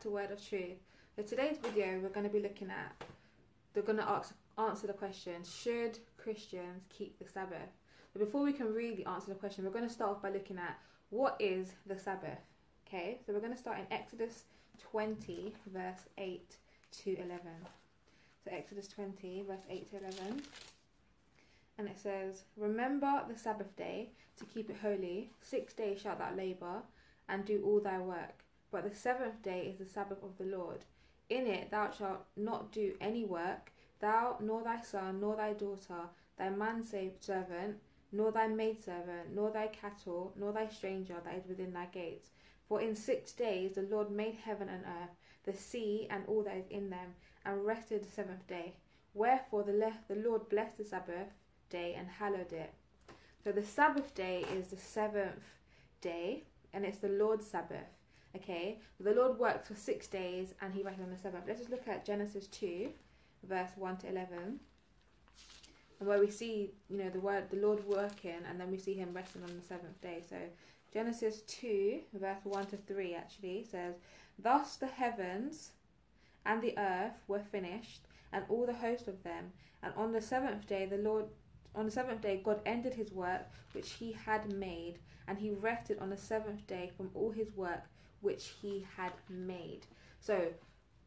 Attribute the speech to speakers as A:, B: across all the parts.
A: to Word of Truth. For today's video, we're going to be looking at, they're going to ask, answer the question, should Christians keep the Sabbath? But before we can really answer the question, we're going to start off by looking at what is the Sabbath? Okay, so we're going to start in Exodus 20, verse 8 to 11. So Exodus 20, verse 8 to 11. And it says, Remember the Sabbath day to keep it holy. Six days shalt thou labour and do all thy work. But the seventh day is the Sabbath of the Lord. In it thou shalt not do any work, thou, nor thy son, nor thy daughter, thy manservant, nor thy maidservant, nor thy cattle, nor thy stranger that is within thy gates. For in six days the Lord made heaven and earth, the sea and all that is in them, and rested the seventh day. Wherefore the, le- the Lord blessed the Sabbath day and hallowed it. So the Sabbath day is the seventh day, and it's the Lord's Sabbath. Okay, the Lord worked for six days and he rested on the seventh. Let's just look at Genesis 2, verse 1 to 11. And where we see, you know, the word the Lord working and then we see him resting on the seventh day. So Genesis 2, verse 1 to 3 actually says, Thus the heavens and the earth were finished, and all the host of them. And on the seventh day the Lord on the seventh day God ended his work which he had made, and he rested on the seventh day from all his work which he had made. So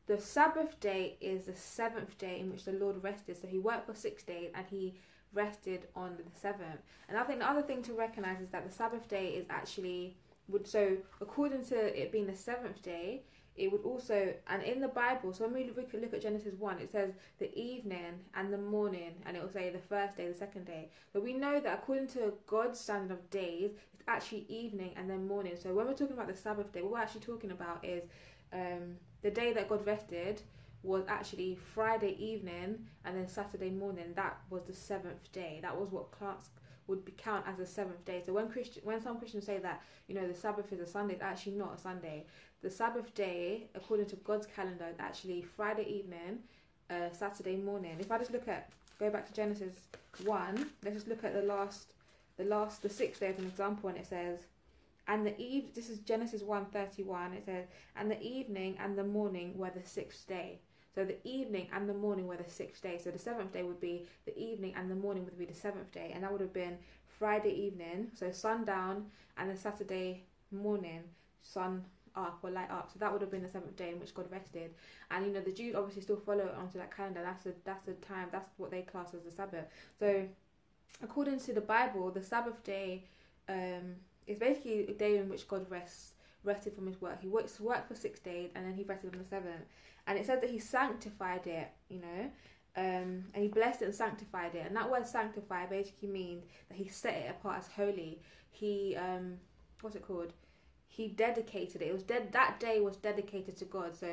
A: the Sabbath day is the seventh day in which the Lord rested. So he worked for six days and he rested on the seventh. And I think the other thing to recognize is that the Sabbath day is actually would so according to it being the seventh day, it would also and in the Bible. So when we look at Genesis one, it says the evening and the morning, and it will say the first day, the second day. But we know that according to God's standard of days, actually evening and then morning. So when we're talking about the Sabbath day, what we're actually talking about is um, the day that God rested was actually Friday evening and then Saturday morning. That was the seventh day. That was what class would be count as a seventh day. So when Christian, when some Christians say that you know the Sabbath is a Sunday, it's actually not a Sunday. The Sabbath day, according to God's calendar, is actually Friday evening, uh, Saturday morning. If I just look at go back to Genesis one, let's just look at the last, the last, the sixth day as an example, and it says. And the eve, this is Genesis 1.31, it says, And the evening and the morning were the sixth day. So the evening and the morning were the sixth day. So the seventh day would be the evening and the morning would be the seventh day. And that would have been Friday evening, so sundown, and then Saturday morning, sun up or light up. So that would have been the seventh day in which God rested. And you know, the Jews obviously still follow it onto that calendar. That's the that's the time, that's what they class as the Sabbath. So according to the Bible, the Sabbath day um is basically a day in which God rests rested from his work. He works worked for six days and then he rested on the seventh. And it said that he sanctified it, you know, um, and he blessed it and sanctified it. And that word sanctify basically means that he set it apart as holy. He um, what's it called? He dedicated it. It was dead. That day was dedicated to God. So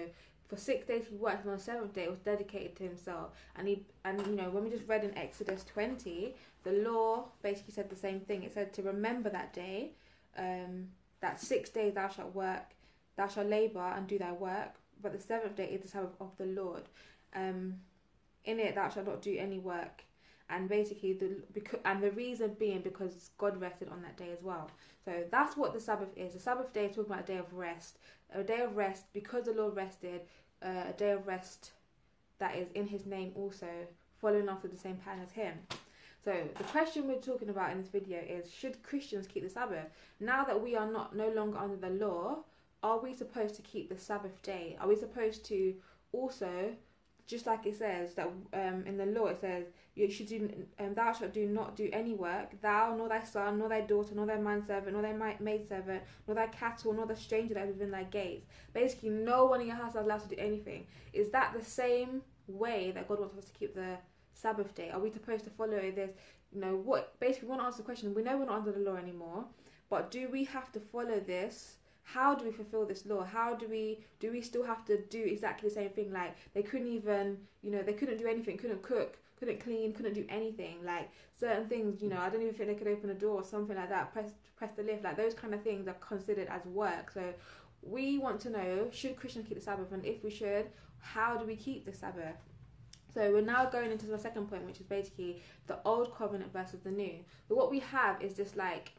A: for six days he worked, and on the seventh day it was dedicated to himself. And he and you know when we just read in Exodus twenty, the law basically said the same thing. It said to remember that day. Um, that six days thou shalt work, thou shalt labour and do thy work, but the seventh day is the Sabbath of the Lord. Um, in it thou shalt not do any work, and basically the because and the reason being because God rested on that day as well. So that's what the Sabbath is. The Sabbath day is talking about a day of rest, a day of rest because the Lord rested, uh, a day of rest that is in His name also, following after the same pattern as Him. So the question we're talking about in this video is: Should Christians keep the Sabbath now that we are not no longer under the law? Are we supposed to keep the Sabbath day? Are we supposed to also just like it says that um, in the law it says you should do um, thou shalt do not do any work thou nor thy son nor thy daughter nor thy manservant nor thy maidservant nor thy cattle nor the stranger that is within thy gates. Basically no one in your house is allowed to do anything. Is that the same way that god wants us to keep the sabbath day? Are we supposed to follow this? You know what basically we want to answer the question we know we're not under the law anymore but do we have to follow this how do we fulfill this law? How do we do we still have to do exactly the same thing? Like they couldn't even you know they couldn't do anything couldn't cook couldn't clean couldn't do anything. Like certain things you know i don't even think they could open a door or something like that press press the lift. Like those kind of things are considered as work. So we want to know should christians keep the sabbath? And if we should how do we keep the sabbath? So we're now going into the second point which is basically the old covenant versus the new. But what we have is just like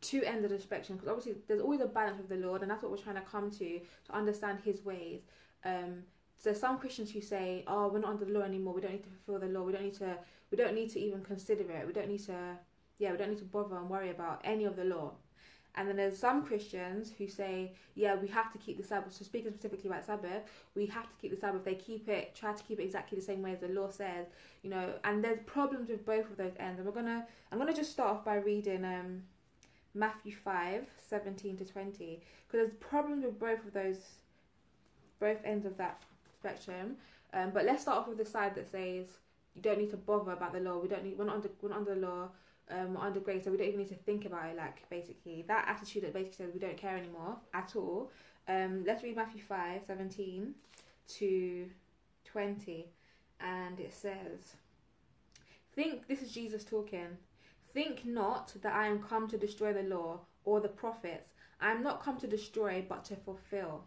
A: two ends of the spectrum because obviously there's always a balance with the Lord, and that's what we're trying to come to to understand His ways. Um, so some Christians who say, "Oh, we're not under the law anymore. We don't need to fulfill the law. We don't need to. We don't need to even consider it. We don't need to. Yeah, we don't need to bother and worry about any of the law." And then there's some Christians who say, "Yeah, we have to keep the Sabbath." So speaking specifically about Sabbath, we have to keep the Sabbath. They keep it, try to keep it exactly the same way as the law says, you know. And there's problems with both of those ends. And we're gonna, I'm gonna just start off by reading um, Matthew 5, 17 to 20, because there's problems with both of those, both ends of that spectrum. Um, but let's start off with the side that says you don't need to bother about the law. We don't need. We're not under. We're not under the law. Um, we're under grace, so we don't even need to think about it. Like basically, that attitude that basically says we don't care anymore at all. Um, let's read Matthew 5, 17 to 20, and it says, "Think this is Jesus talking. Think not that I am come to destroy the law or the prophets. I am not come to destroy, but to fulfill."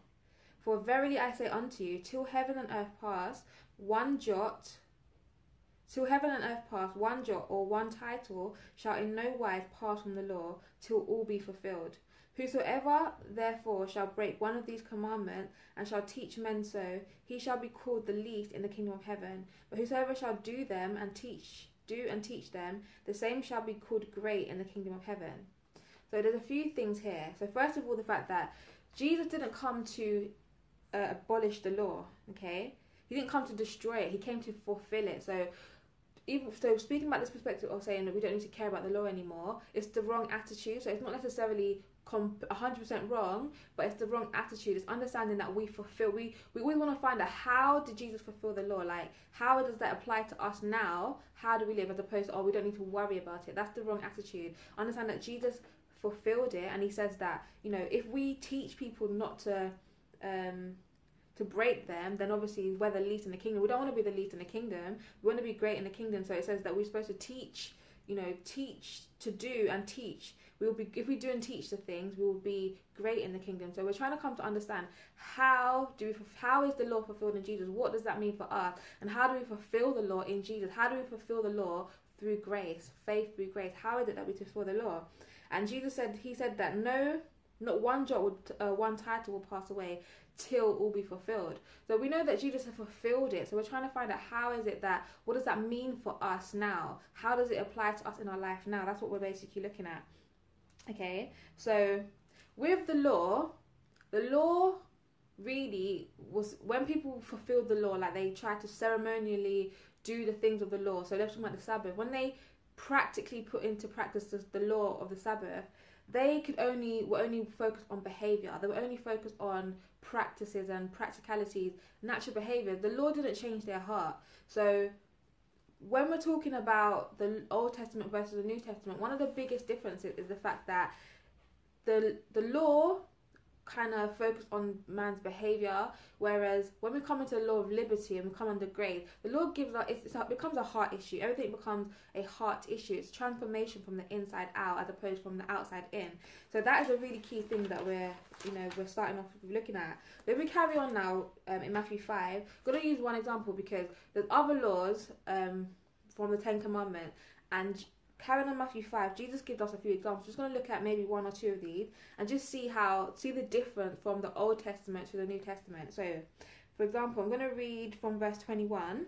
A: For verily I say unto you, till heaven and earth pass, one jot, till heaven and earth pass, one jot or one tittle shall in no wise pass from the law, till all be fulfilled. Whosoever therefore shall break one of these commandments and shall teach men so, he shall be called the least in the kingdom of heaven. But whosoever shall do them and teach, do and teach them, the same shall be called great in the kingdom of heaven. So there's a few things here. So first of all, the fact that Jesus didn't come to uh, abolish the law. Okay, he didn't come to destroy it. He came to fulfill it. So even so, speaking about this perspective of saying that we don't need to care about the law anymore, it's the wrong attitude. So it's not necessarily hundred percent wrong, but it's the wrong attitude. It's understanding that we fulfill. We we always want to find out how did Jesus fulfill the law? Like how does that apply to us now? How do we live as opposed to oh we don't need to worry about it. That's the wrong attitude. Understand that Jesus fulfilled it, and he says that you know if we teach people not to um, to break them, then obviously we're the least in the kingdom. We don't want to be the least in the kingdom. We want to be great in the kingdom. So it says that we're supposed to teach, you know, teach to do and teach. We will be if we do and teach the things, we will be great in the kingdom. So we're trying to come to understand how do we how is the law fulfilled in Jesus? What does that mean for us? And how do we fulfill the law in Jesus? How do we fulfill the law through grace, faith through grace? How is it that we fulfill the law? And Jesus said, He said that no not one jot would, uh, one tittle will pass away till all be fulfilled. So we know that Jesus has fulfilled it. So we're trying to find out how is it that, what does that mean for us now? How does it apply to us in our life now? That's what we're basically looking at. Okay, so with the law, the law really was when people fulfilled the law, like they tried to ceremonially do the things of the law. So let's talk about the Sabbath. When they practically put into practice the, the law of the Sabbath, they could only were only focused on behavior. They were only focused on practices and practicalities, natural behavior. The Lord didn't change their heart. So when we're talking about the Old Testament versus the New Testament, one of the biggest differences is the fact that the the law kind of focus on man's behavior. Whereas when we come into the law of liberty and we come under grace, the Lord gives us it's, it becomes a heart issue. Everything becomes a heart issue. It's transformation from the inside out as opposed from the outside in. So that is a really key thing that we're you know we're starting off looking at. Then we carry on now um, in Matthew five. I'm gonna use one example because there's other laws um, from the Ten Commandments and carrying on Matthew 5, Jesus gives us a few examples. Just going to look at maybe one or two of these and just see how, see the difference from the Old Testament to the New Testament. So, for example, I'm going to read from verse 21.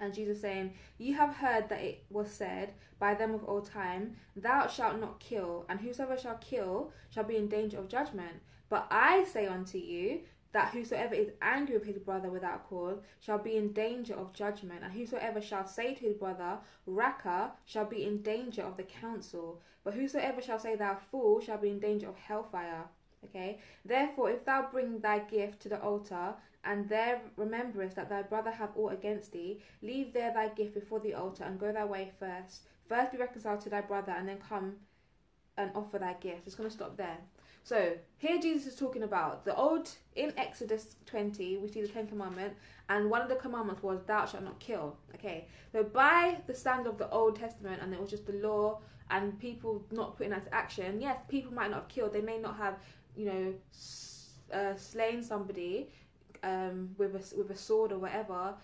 A: And Jesus saying, You have heard that it was said by them of old time, Thou shalt not kill, and whosoever shall kill shall be in danger of judgment. But I say unto you, that whosoever is angry with his brother without cause shall be in danger of judgment, and whosoever shall say to his brother, Raca, shall be in danger of the council. But whosoever shall say, Thou fool, shall be in danger of hellfire. Okay? Therefore, if thou bring thy gift to the altar, and there rememberest that thy brother have aught against thee, leave there thy gift before the altar, and go thy way first. First be reconciled to thy brother, and then come and offer thy gift. It's going to stop there. So here Jesus is talking about the old in Exodus 20, we see the Ten Commandments, and one of the commandments was thou shalt not kill. Okay, so by the standard of the Old Testament, and it was just the law and people not putting that to action. Yes, people might not have killed; they may not have, you know, uh, slain somebody um, with a with a sword or whatever.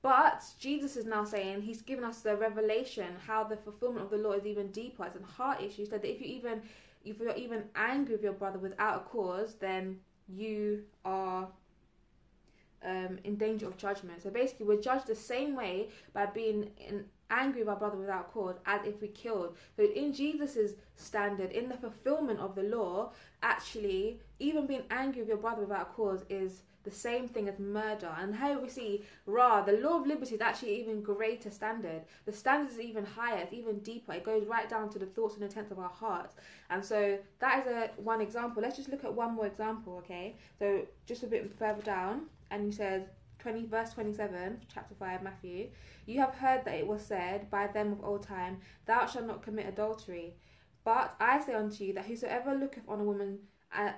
A: But Jesus is now saying he's given us the revelation how the fulfillment of the law is even deeper. It's a heart issue. Said that if you even if you're even angry with your brother without a cause, then you are um, in danger of judgment. So basically, we're judged the same way by being in, angry with our brother without cause as if we killed. So in Jesus's standard, in the fulfillment of the law, actually, even being angry with your brother without cause is the same thing as murder. And here we see, Ra, the law of liberty is actually even greater standard. The standard is even higher, it's even deeper. It goes right down to the thoughts and intents of our hearts. And so that is a one example. Let's just look at one more example, okay? So just a bit further down, and he says, 20 verse 27 chapter 5 matthew you have heard that it was said by them of old time thou shalt not commit adultery but i say unto you that whosoever looketh on a woman uh,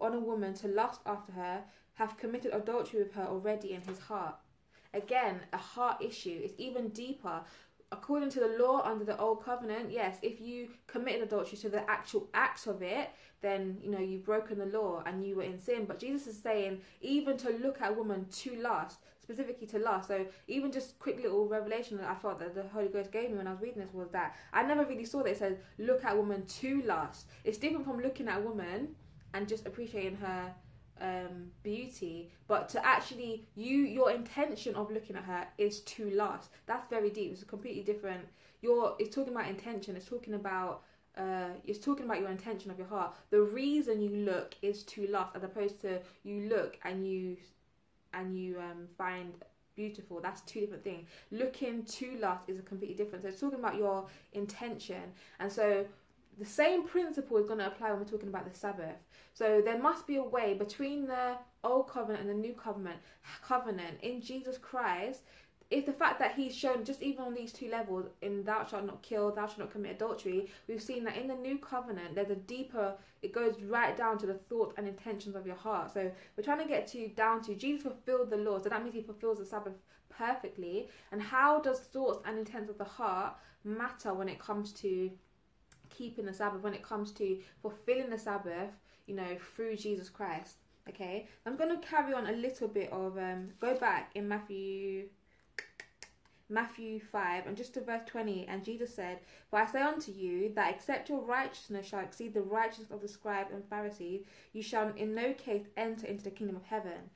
A: on a woman to lust after her have committed adultery with her already in his heart. Again, a heart issue. It's even deeper. According to the law under the old covenant, yes, if you committed adultery to the actual acts of it, then you know you've broken the law and you were in sin. But Jesus is saying even to look at a woman to lust, specifically to lust. So even just quick little revelation that I thought that the Holy Ghost gave me when I was reading this was that I never really saw that it says look at a woman to lust. It's different from looking at a woman and just appreciating her um, beauty, but to actually you your intention of looking at her is to lust. That's very deep. It's completely different. Your it's talking about intention. It's talking about uh, it's talking about your intention of your heart. The reason you look is to lust, as opposed to you look and you and you um, find beautiful. That's two different things. Looking to lust is a completely different. So it's talking about your intention, and so the same principle is going to apply when we're talking about the Sabbath. So there must be a way between the old covenant and the new covenant covenant in Jesus Christ. If the fact that he's shown just even on these two levels in thou shalt not kill, thou shalt not commit adultery, we've seen that in the new covenant there's a deeper it goes right down to the thought and intentions of your heart. So we're trying to get to down to Jesus fulfilled the law, so that means he fulfills the Sabbath perfectly. And how does thoughts and intents of the heart matter when it comes to keeping the Sabbath, when it comes to fulfilling the Sabbath, you know, through Jesus Christ. Okay, I'm going to carry on a little bit of um, go back in Matthew. Matthew 5 and just to verse 20 and Jesus said for I say unto you that except your righteousness shall exceed the righteousness of the scribes and Pharisees you shall in no case enter into the kingdom of heaven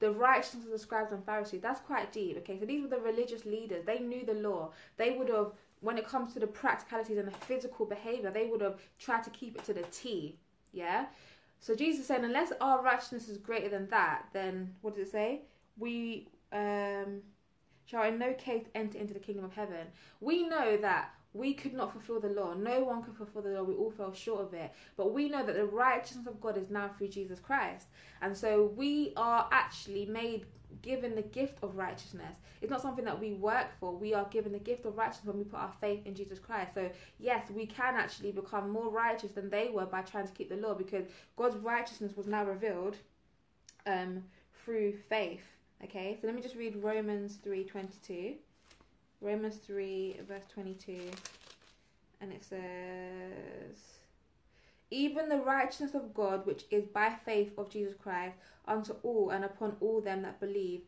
A: the righteousness of the scribes and Pharisees that's quite deep okay so these were the religious leaders they knew the law they would have when it comes to the practicalities and the physical behavior, they would have tried to keep it to the T. Yeah? So Jesus said, unless our righteousness is greater than that, then what does it say? We um, shall in no case enter into the kingdom of heaven. We know that we could not fulfill the law. No one could fulfill the law. We all fell short of it. But we know that the righteousness of God is now through Jesus Christ. And so we are actually made given the gift of righteousness. It's not something that we work for. We are given the gift of righteousness when we put our faith in Jesus Christ. So, yes, we can actually become more righteous than they were by trying to keep the law because God's righteousness was now revealed um, through faith. Okay, so let me just read Romans 3:22. Romans 3 verse 22 and it says even the righteousness of God, which is by faith of Jesus Christ, unto all and upon all them that believe,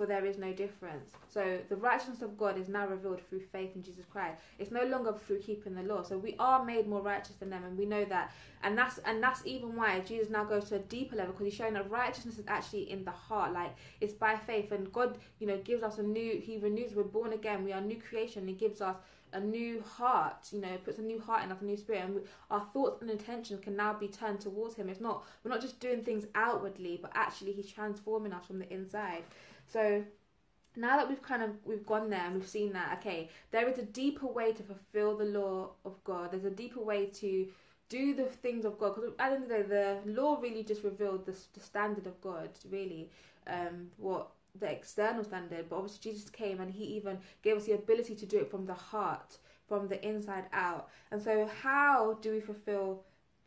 A: for there is no difference. So the righteousness of God is now revealed through faith in Jesus Christ. It's no longer through keeping the law. So we are made more righteous than them, and we know that. And that's and that's even why Jesus now goes to a deeper level because he's showing that righteousness is actually in the heart. Like it's by faith, and God, you know, gives us a new. He renews. We're born again. We are new creation. He gives us a new heart, you know, puts a new heart in us, a new spirit, and we, our thoughts and intentions can now be turned towards Him. It's not we're not just doing things outwardly, but actually He's transforming us from the inside. So now that we've kind of we've gone there and we've seen that, okay, there is a deeper way to fulfill the law of God. There's a deeper way to do the things of God. Because at the end of the day, the law really just revealed the, the standard of God, really, um, what the external standard, but obviously Jesus came and he even gave us the ability to do it from the heart, from the inside out. And so, how do we fulfill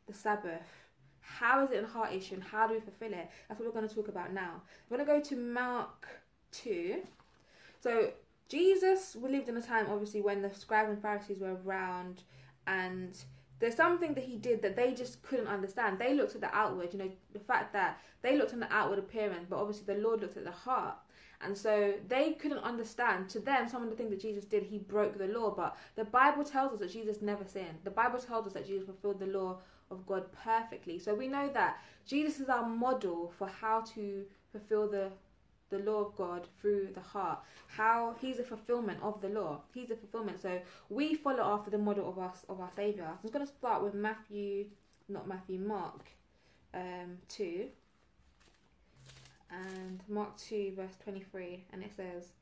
A: the Sabbath? How is it a heart issue and how do we fulfill it? That's what we're going to talk about now. We're going to go to Mark 2. So, Jesus lived in a time, obviously, when the scribes and Pharisees were around and there's something that he did that they just couldn't understand. They looked at the outward, you know, the fact that they looked at the outward appearance, but obviously the Lord looked at the heart. And so they couldn't understand. To them, some of the things that Jesus did, he broke the law. But the Bible tells us that Jesus never sinned. The Bible tells us that Jesus fulfilled the law of God perfectly. So we know that Jesus is our model for how to fulfill the the law of God through the heart. How he's a fulfillment of the law. He's a fulfillment. So we follow after the model of us of our Savior. I'm going to start with Matthew, not Matthew, Mark, um, two. And Mark two verse twenty three, and it says,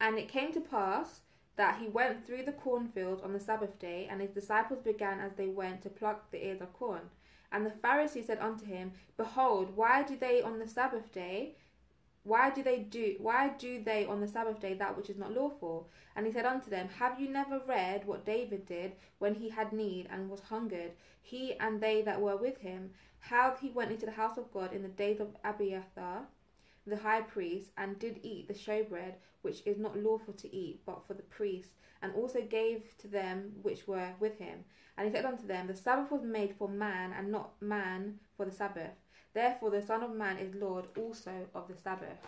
A: "And it came to pass." That he went through the cornfield on the Sabbath day, and his disciples began as they went to pluck the ears of corn. And the Pharisees said unto him, Behold, why do they on the Sabbath day why do they do why do they on the Sabbath day that which is not lawful? And he said unto them, Have you never read what David did when he had need and was hungered, he and they that were with him, how he went into the house of God in the days of Abiathar the high priest, and did eat the showbread, which is not lawful to eat, but for the priests, and also gave to them which were with him. And he said unto them, The Sabbath was made for man, and not man for the Sabbath. Therefore the Son of Man is Lord also of the Sabbath.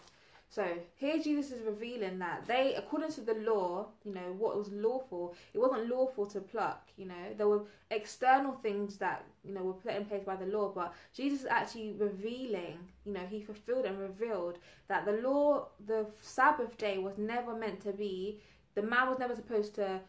A: So here Jesus is revealing that they, according to the law, you know, what was lawful, it wasn't lawful to pluck, you know, there were external things that, you know, were put in place by the law, but Jesus is actually revealing, you know, he fulfilled and revealed that the law, the Sabbath day was never meant to be, the man was never supposed to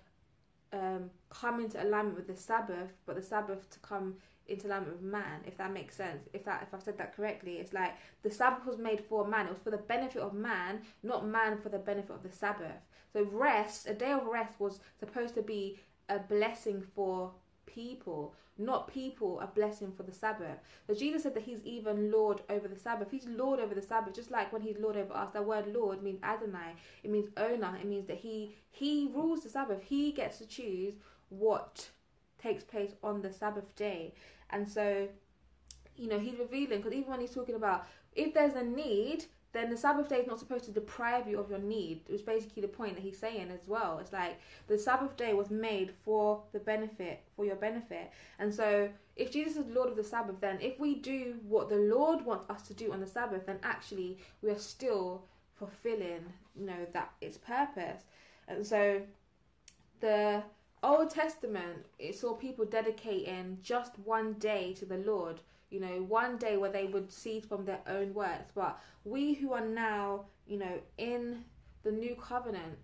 A: um, come into alignment with the Sabbath, but the Sabbath to come into alignment with man, if that makes sense. If that if I've said that correctly, it's like the Sabbath was made for man. It was for the benefit of man, not man for the benefit of the Sabbath. So rest, a day of rest was supposed to be a blessing for people, not people a blessing for the Sabbath. So Jesus said that he's even Lord over the Sabbath. He's Lord over the Sabbath, just like when he's Lord over us. That word Lord means Adonai. It means owner. It means that he he rules the Sabbath. He gets to choose what takes place on the Sabbath day. And so, you know, he's revealing because even when he's talking about if there's a need, then the Sabbath day is not supposed to deprive you of your need. It was basically the point that he's saying as well. It's like the Sabbath day was made for the benefit, for your benefit. And so, if Jesus is Lord of the Sabbath, then if we do what the Lord wants us to do on the Sabbath, then actually we are still fulfilling, you know, that its purpose. And so, the Old Testament, it saw people dedicating just one day to the Lord. You know, one day where they would cease from their own works. But we who are now, you know, in the new covenant,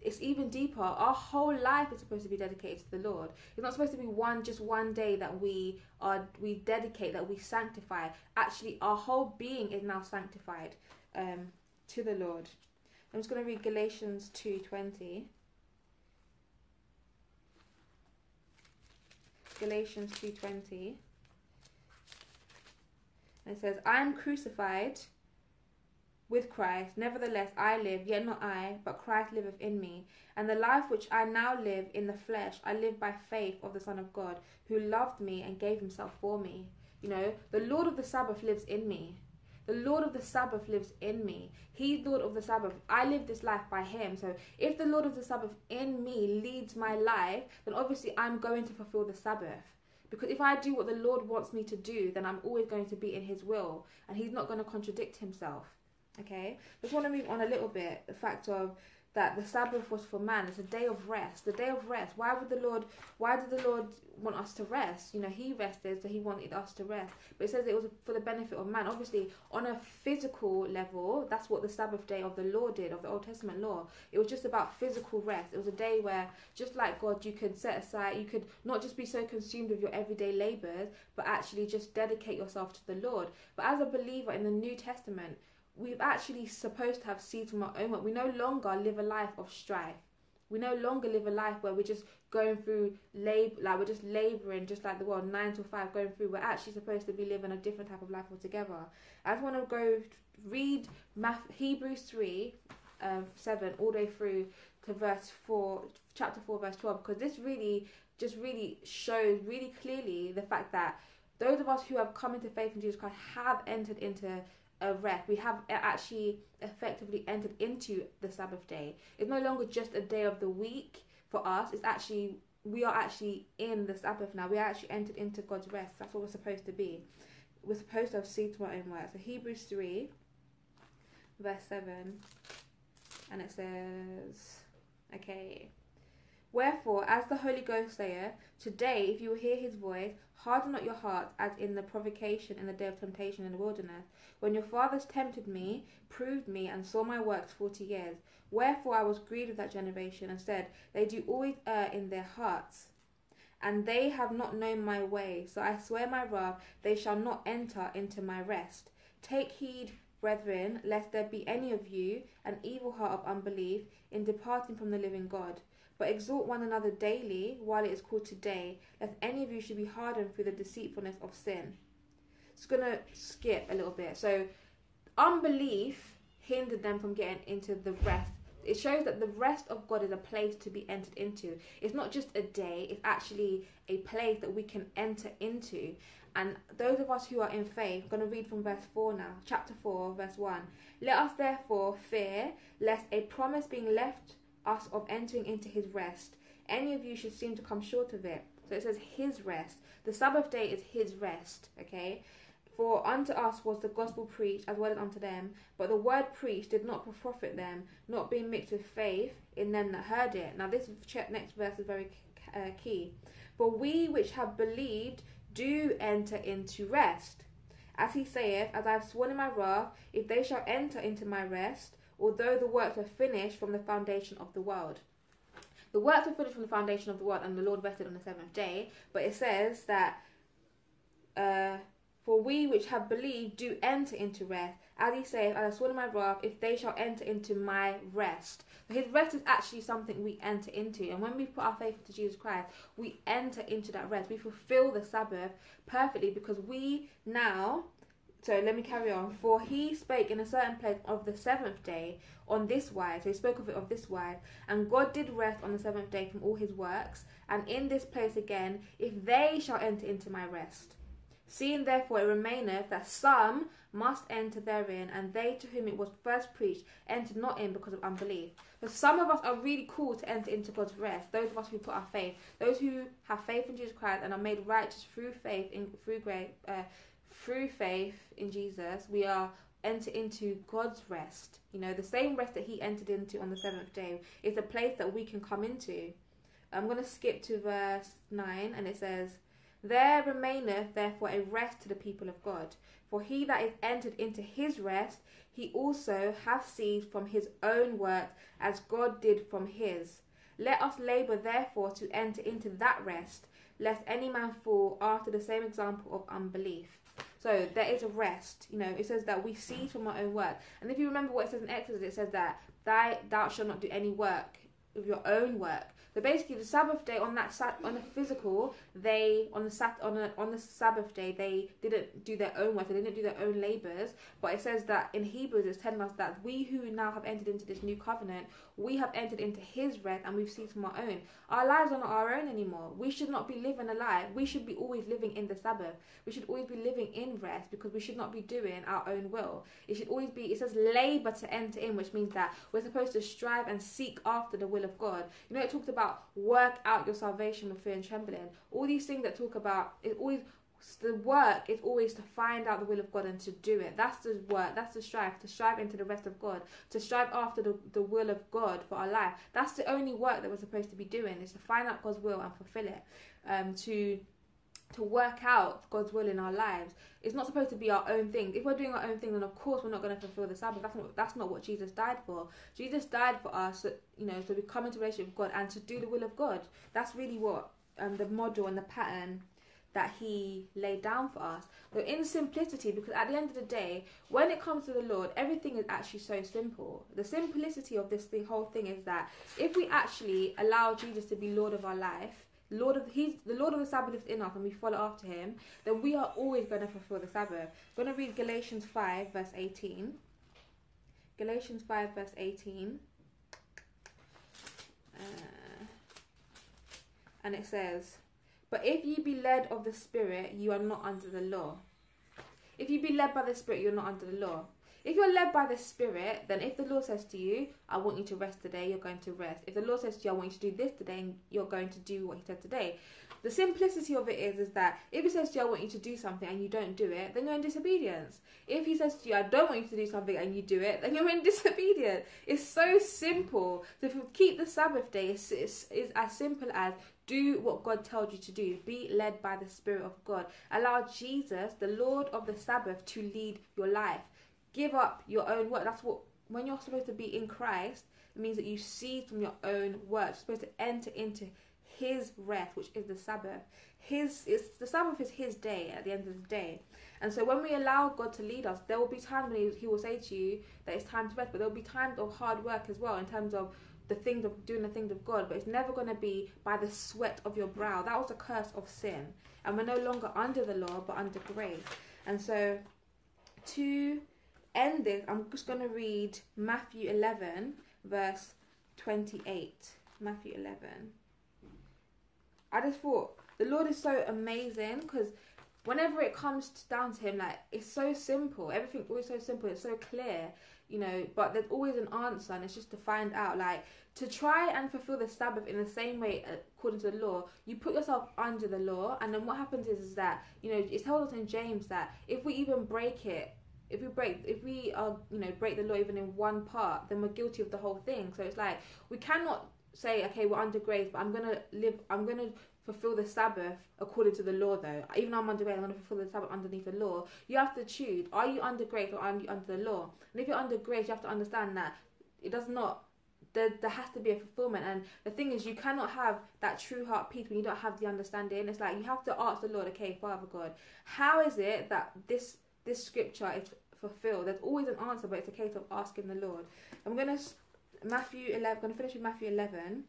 A: it's even deeper. Our whole life is supposed to be dedicated to the Lord. It's not supposed to be one just one day that we are we dedicate, that we sanctify. Actually, our whole being is now sanctified um, to the Lord. I'm just going to read Galatians two twenty. Galatians 2:20. It says, "I am crucified with Christ; nevertheless I live, yet not I, but Christ liveth in me. And the life which I now live in the flesh, I live by faith of the Son of God, who loved me and gave himself for me." You know, the Lord of the Sabbath lives in me. The Lord of the Sabbath lives in me. He's Lord of the Sabbath. I live this life by Him. So if the Lord of the Sabbath in me leads my life, then obviously I'm going to fulfill the Sabbath. Because if I do what the Lord wants me to do, then I'm always going to be in His will, and He's not going to contradict Himself. Okay? Just want to move on a little bit. The fact of that the Sabbath was for man. It's a day of rest. The day of rest. Why would the Lord? Why did the Lord want us to rest? You know, He rested, so He wanted us to rest. But it says it was for the benefit of man. Obviously, on a physical level, that's what the Sabbath day of the law did, of the Old Testament law. It was just about physical rest. It was a day where, just like God, you could set aside. You could not just be so consumed with your everyday labors, but actually just dedicate yourself to the Lord. But as a believer in the New Testament we've actually supposed to have seeds from our own work. We no longer live a life of strife. We no longer live a life where we're just going through labor, like we're just laboring, just like the world, nine to five, going through. We're actually supposed to be living a different type of life altogether. I just want to go read Math, Hebrews three, um, seven, all the way through to verse four, chapter four, verse twelve, because this really, just really shows really clearly the fact that those of us who have come into faith in Jesus Christ have entered into a rest. We have uh, actually effectively entered into the Sabbath day. It's no longer just a day of the week for us. It's actually we are actually in the Sabbath now. We are actually entered into God's rest. That's what we're supposed to be. We're supposed to have seen to our own work. So Hebrews 3, verse 7, and it says, okay. Wherefore, as the Holy Ghost saith, Today, if you will hear his voice, harden not your hearts as in the provocation in the day of temptation in the wilderness, when your fathers tempted me, proved me, and saw my works forty years. Wherefore I was grieved with that generation, and said, They do always err in their hearts, and they have not known my way. So I swear my wrath, they shall not enter into my rest. Take heed, brethren, lest there be any of you an evil heart of unbelief in departing from the living God. But exhort one another daily while it is called today, lest any of you should be hardened through the deceitfulness of sin. It's going to skip a little bit. So, unbelief hindered them from getting into the rest. It shows that the rest of God is a place to be entered into. It's not just a day, it's actually a place that we can enter into. And those of us who are in faith, I'm going to read from verse 4 now, chapter 4, verse 1. Let us therefore fear, lest a promise being left us of entering into his rest. Any of you should seem to come short of it. So it says his rest. The Sabbath day is his rest, okay? For unto us was the gospel preached as well as unto them, but the word preached did not profit them, not being mixed with faith in them that heard it. Now, this next verse is very uh, key. For we which have believed do enter into rest. As he saith, As I have sworn in my wrath, if they shall enter into my rest, although the works were finished from the foundation of the world. The works were finished from the foundation of the world, and the Lord rested on the seventh day. But it says that, uh, for we which have believed do enter into rest. As he saith, I sworn in my wrath, if they shall enter into my rest. his rest is actually something we enter into. And when we put our faith into Jesus Christ, we enter into that rest. We fulfill the Sabbath perfectly because we now so let me carry on. For he spake in a certain place of the seventh day on this wise. So he spoke of it of this wise. And God did rest on the seventh day from all his works. And in this place again, if they shall enter into my rest. Seeing therefore it remaineth that some must enter therein, and they to whom it was first preached entered not in because of unbelief. But some of us are really called to enter into God's rest. Those of us who put our faith, those who have faith in Jesus Christ and are made righteous through faith in through grace, uh, through faith in Jesus, we are enter into God's rest. You know, the same rest that He entered into on the seventh day is a place that we can come into. I'm going to skip to verse 9 and it says, There remaineth therefore a rest to the people of God. For he that is entered into his rest, he also hath ceased from his own work as God did from his. Let us labour therefore to enter into that rest, lest any man fall after the same example of unbelief. So there is a rest. You know, it says that we cease from our own work. And if you remember what it says in Exodus, it says that thou, thou shalt not do any work of your own work. So basically, the Sabbath day on that sat on the physical, they on the sat on a, on the Sabbath day they didn't do their own work, they didn't do their own labors. But it says that in Hebrews, it's telling us that we who now have entered into this new covenant, we have entered into His rest, and we've ceased from our own. Our lives are not our own anymore. We should not be living a life. We should be always living in the Sabbath. We should always be living in rest because we should not be doing our own will. It should always be. It says labor to enter in, which means that we're supposed to strive and seek after the will of God. You know, it talks about work out your salvation with fear and trembling. All these things that talk about it always the work is always to find out the will of God and to do it. That's the work. That's the strive. To strive into the rest of God. To strive after the, the will of God for our life. That's the only work that we're supposed to be doing is to find out God's will and fulfill it. Um, to to work out God's will in our lives. It's not supposed to be our own thing. If we're doing our own thing, then of course we're not going to fulfill the Sabbath. That's not that's not what Jesus died for. Jesus died for us, you know, so we come into relationship with God and to do the will of God. That's really what um, the model and the pattern that He laid down for us. So in simplicity, because at the end of the day, when it comes to the Lord, everything is actually so simple. The simplicity of this the whole thing is that if we actually allow Jesus to be Lord of our life Lord of he's the Lord of the Sabbath is in us and we follow after him, then we are always going to fulfill the Sabbath. I'm going to read Galatians 5 verse 18. Galatians 5 verse 18. Uh, and it says, But if you be led of the Spirit, you are not under the law. If you be led by the Spirit, you're not under the law. If you're led by the Spirit, then if the Lord says to you, I want you to rest today, you're going to rest. If the Lord says to you, I want you to do this today, you're going to do what He said today. The simplicity of it is, is that if He says to you, I want you to do something and you don't do it, then you're in disobedience. If He says to you, I don't want you to do something and you do it, then you're in disobedience. It's so simple. So if you keep the Sabbath day, it's, it's, it's as simple as do what God tells you to do. Be led by the Spirit of God. Allow Jesus, the Lord of the Sabbath, to lead your life. Give up your own work. That's what, when you're supposed to be in Christ, it means that you cease from your own work. You're supposed to enter into His rest, which is the Sabbath. His is the Sabbath is His day at the end of the day. And so when we allow God to lead us, there will be times when he, he will say to you that it's time to rest, but there will be times of hard work as well in terms of the things of doing the things of God, but it's never going to be by the sweat of your brow. That was a curse of sin. And we're no longer under the law, but under grace. And so to end this, I'm just going to read Matthew 11, verse 28. Matthew 11. I just thought the Lord is so amazing because whenever it comes down to Him, like it's so simple. Everything always so simple. It's so clear, you know. But there's always an answer, and it's just to find out, like to try and fulfill the Sabbath in the same way uh, according to the law, you put yourself under the law, and then what happens is, is that you know it's told us in James that if we even break it, if we break, if we are you know break the law even in one part, then we're guilty of the whole thing. So it's like we cannot say, okay, we're under grace, but I'm gonna live, I'm gonna fulfill the Sabbath according to the law, though. Even though I'm under grace, I'm to fulfill the Sabbath underneath the law. You have to choose: are you under grace or are you under the law? And if you're under grace, you have to understand that it does not there, there has to be a fulfillment. And the thing is, you cannot have that true heart peace when you don't have the understanding. It's like you have to ask the Lord, okay, Father God, how is it that this this scripture is fulfilled? There's always an answer, but it's a case of asking the Lord. I'm gonna Matthew 11. I'm gonna finish with Matthew 11,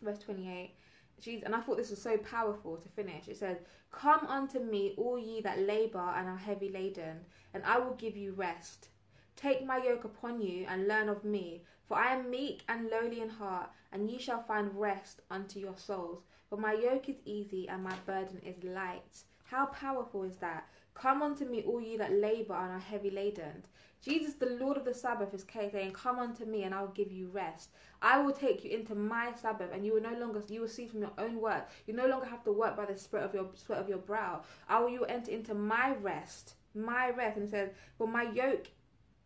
A: verse 28. Jeez, and I thought this was so powerful to finish. It says, "Come unto me, all ye that labour and are heavy laden, and I will give you rest." Take my yoke upon you and learn of me, for I am meek and lowly in heart, and ye shall find rest unto your souls. For my yoke is easy and my burden is light. How powerful is that? Come unto me, all ye that labour and are heavy laden. Jesus, the Lord of the Sabbath, is saying, Come unto me, and I will give you rest. I will take you into my Sabbath, and you will no longer you will see from your own work. You no longer have to work by the sweat of your sweat of your brow. I will you will enter into my rest, my rest. And says, For my yoke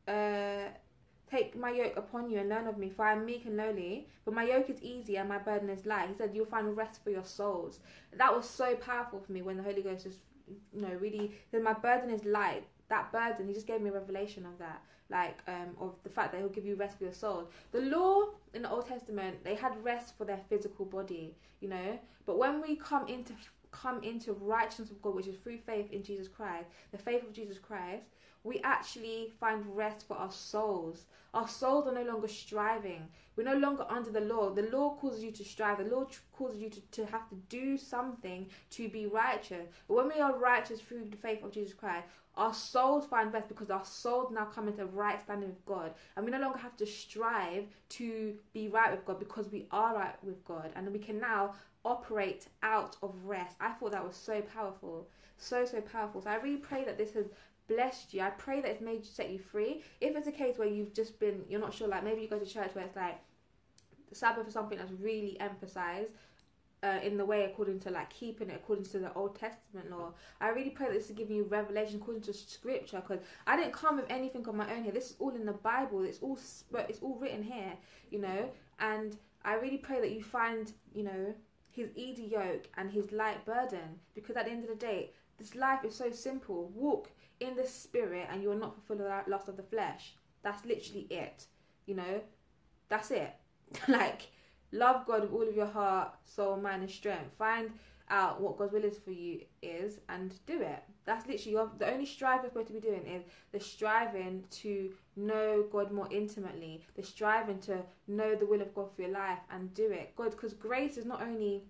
A: uh Take my yoke upon you and learn of me, for I am meek and lowly. But my yoke is easy and my burden is light. He said, You'll find rest for your souls. That was so powerful for me when the Holy Ghost just, you know, really said, My burden is light. That burden, he just gave me a revelation of that. Like, um, of the fact that he'll give you rest for your soul. The law in the Old Testament, they had rest for their physical body, you know. But when we come into come into righteousness of God, which is through faith in Jesus Christ, the faith of Jesus Christ, we actually find rest for our souls. Our souls are no longer striving. We're no longer under the law. The law causes you to strive. The law causes you to, to have to do something to be righteous. But when we are righteous through the faith of Jesus Christ, our souls find rest because our souls now come into right standing with God. And we no longer have to strive to be right with God because we are right with God. And we can now operate out of rest. I thought that was so powerful. So, so powerful. So I really pray that this has blessed you. I pray that it's made you set you free. If it's a case where you've just been, you're not sure, like maybe you go to church where it's like the Sabbath is something that's really emphasized. Uh, in the way according to like keeping it according to the Old Testament law. I really pray that this is giving you revelation according to Scripture because I didn't come with anything on my own here. This is all in the Bible. It's all it's all written here, you know. And I really pray that you find you know his easy yoke and his light burden because at the end of the day, this life is so simple. Walk in the spirit and you're not fulfill the lust of the flesh. That's literally it. You know, that's it. like, love God with all of your heart, soul, mind, and strength. Find out what God's will is for you is and do it. That's literally your, the only strive you're supposed to be doing is the striving to know God more intimately, the striving to know the will of God for your life and do it. God, because grace is not only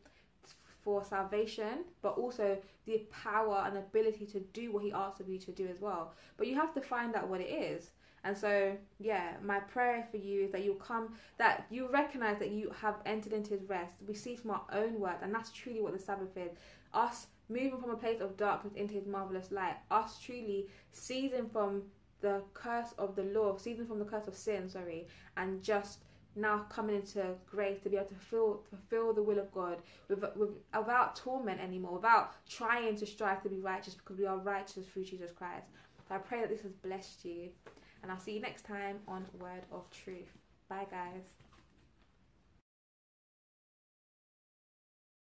A: for salvation, but also the power and ability to do what He asks of you to do as well. But you have to find out what it is. And so, yeah, my prayer for you is that you'll come, that you recognize that you have entered into His rest. We see from our own work, and that's truly what the Sabbath is. Us moving from a place of darkness into His marvelous light. Us truly seizing from the curse of the law, seizing from the curse of sin, sorry, and just now coming into grace to be able to fulfill, fulfill the will of God with, with, without torment anymore, without trying to strive to be righteous because we are righteous through Jesus Christ. So I pray that this has blessed you, and I'll see you next time on Word of Truth. Bye, guys.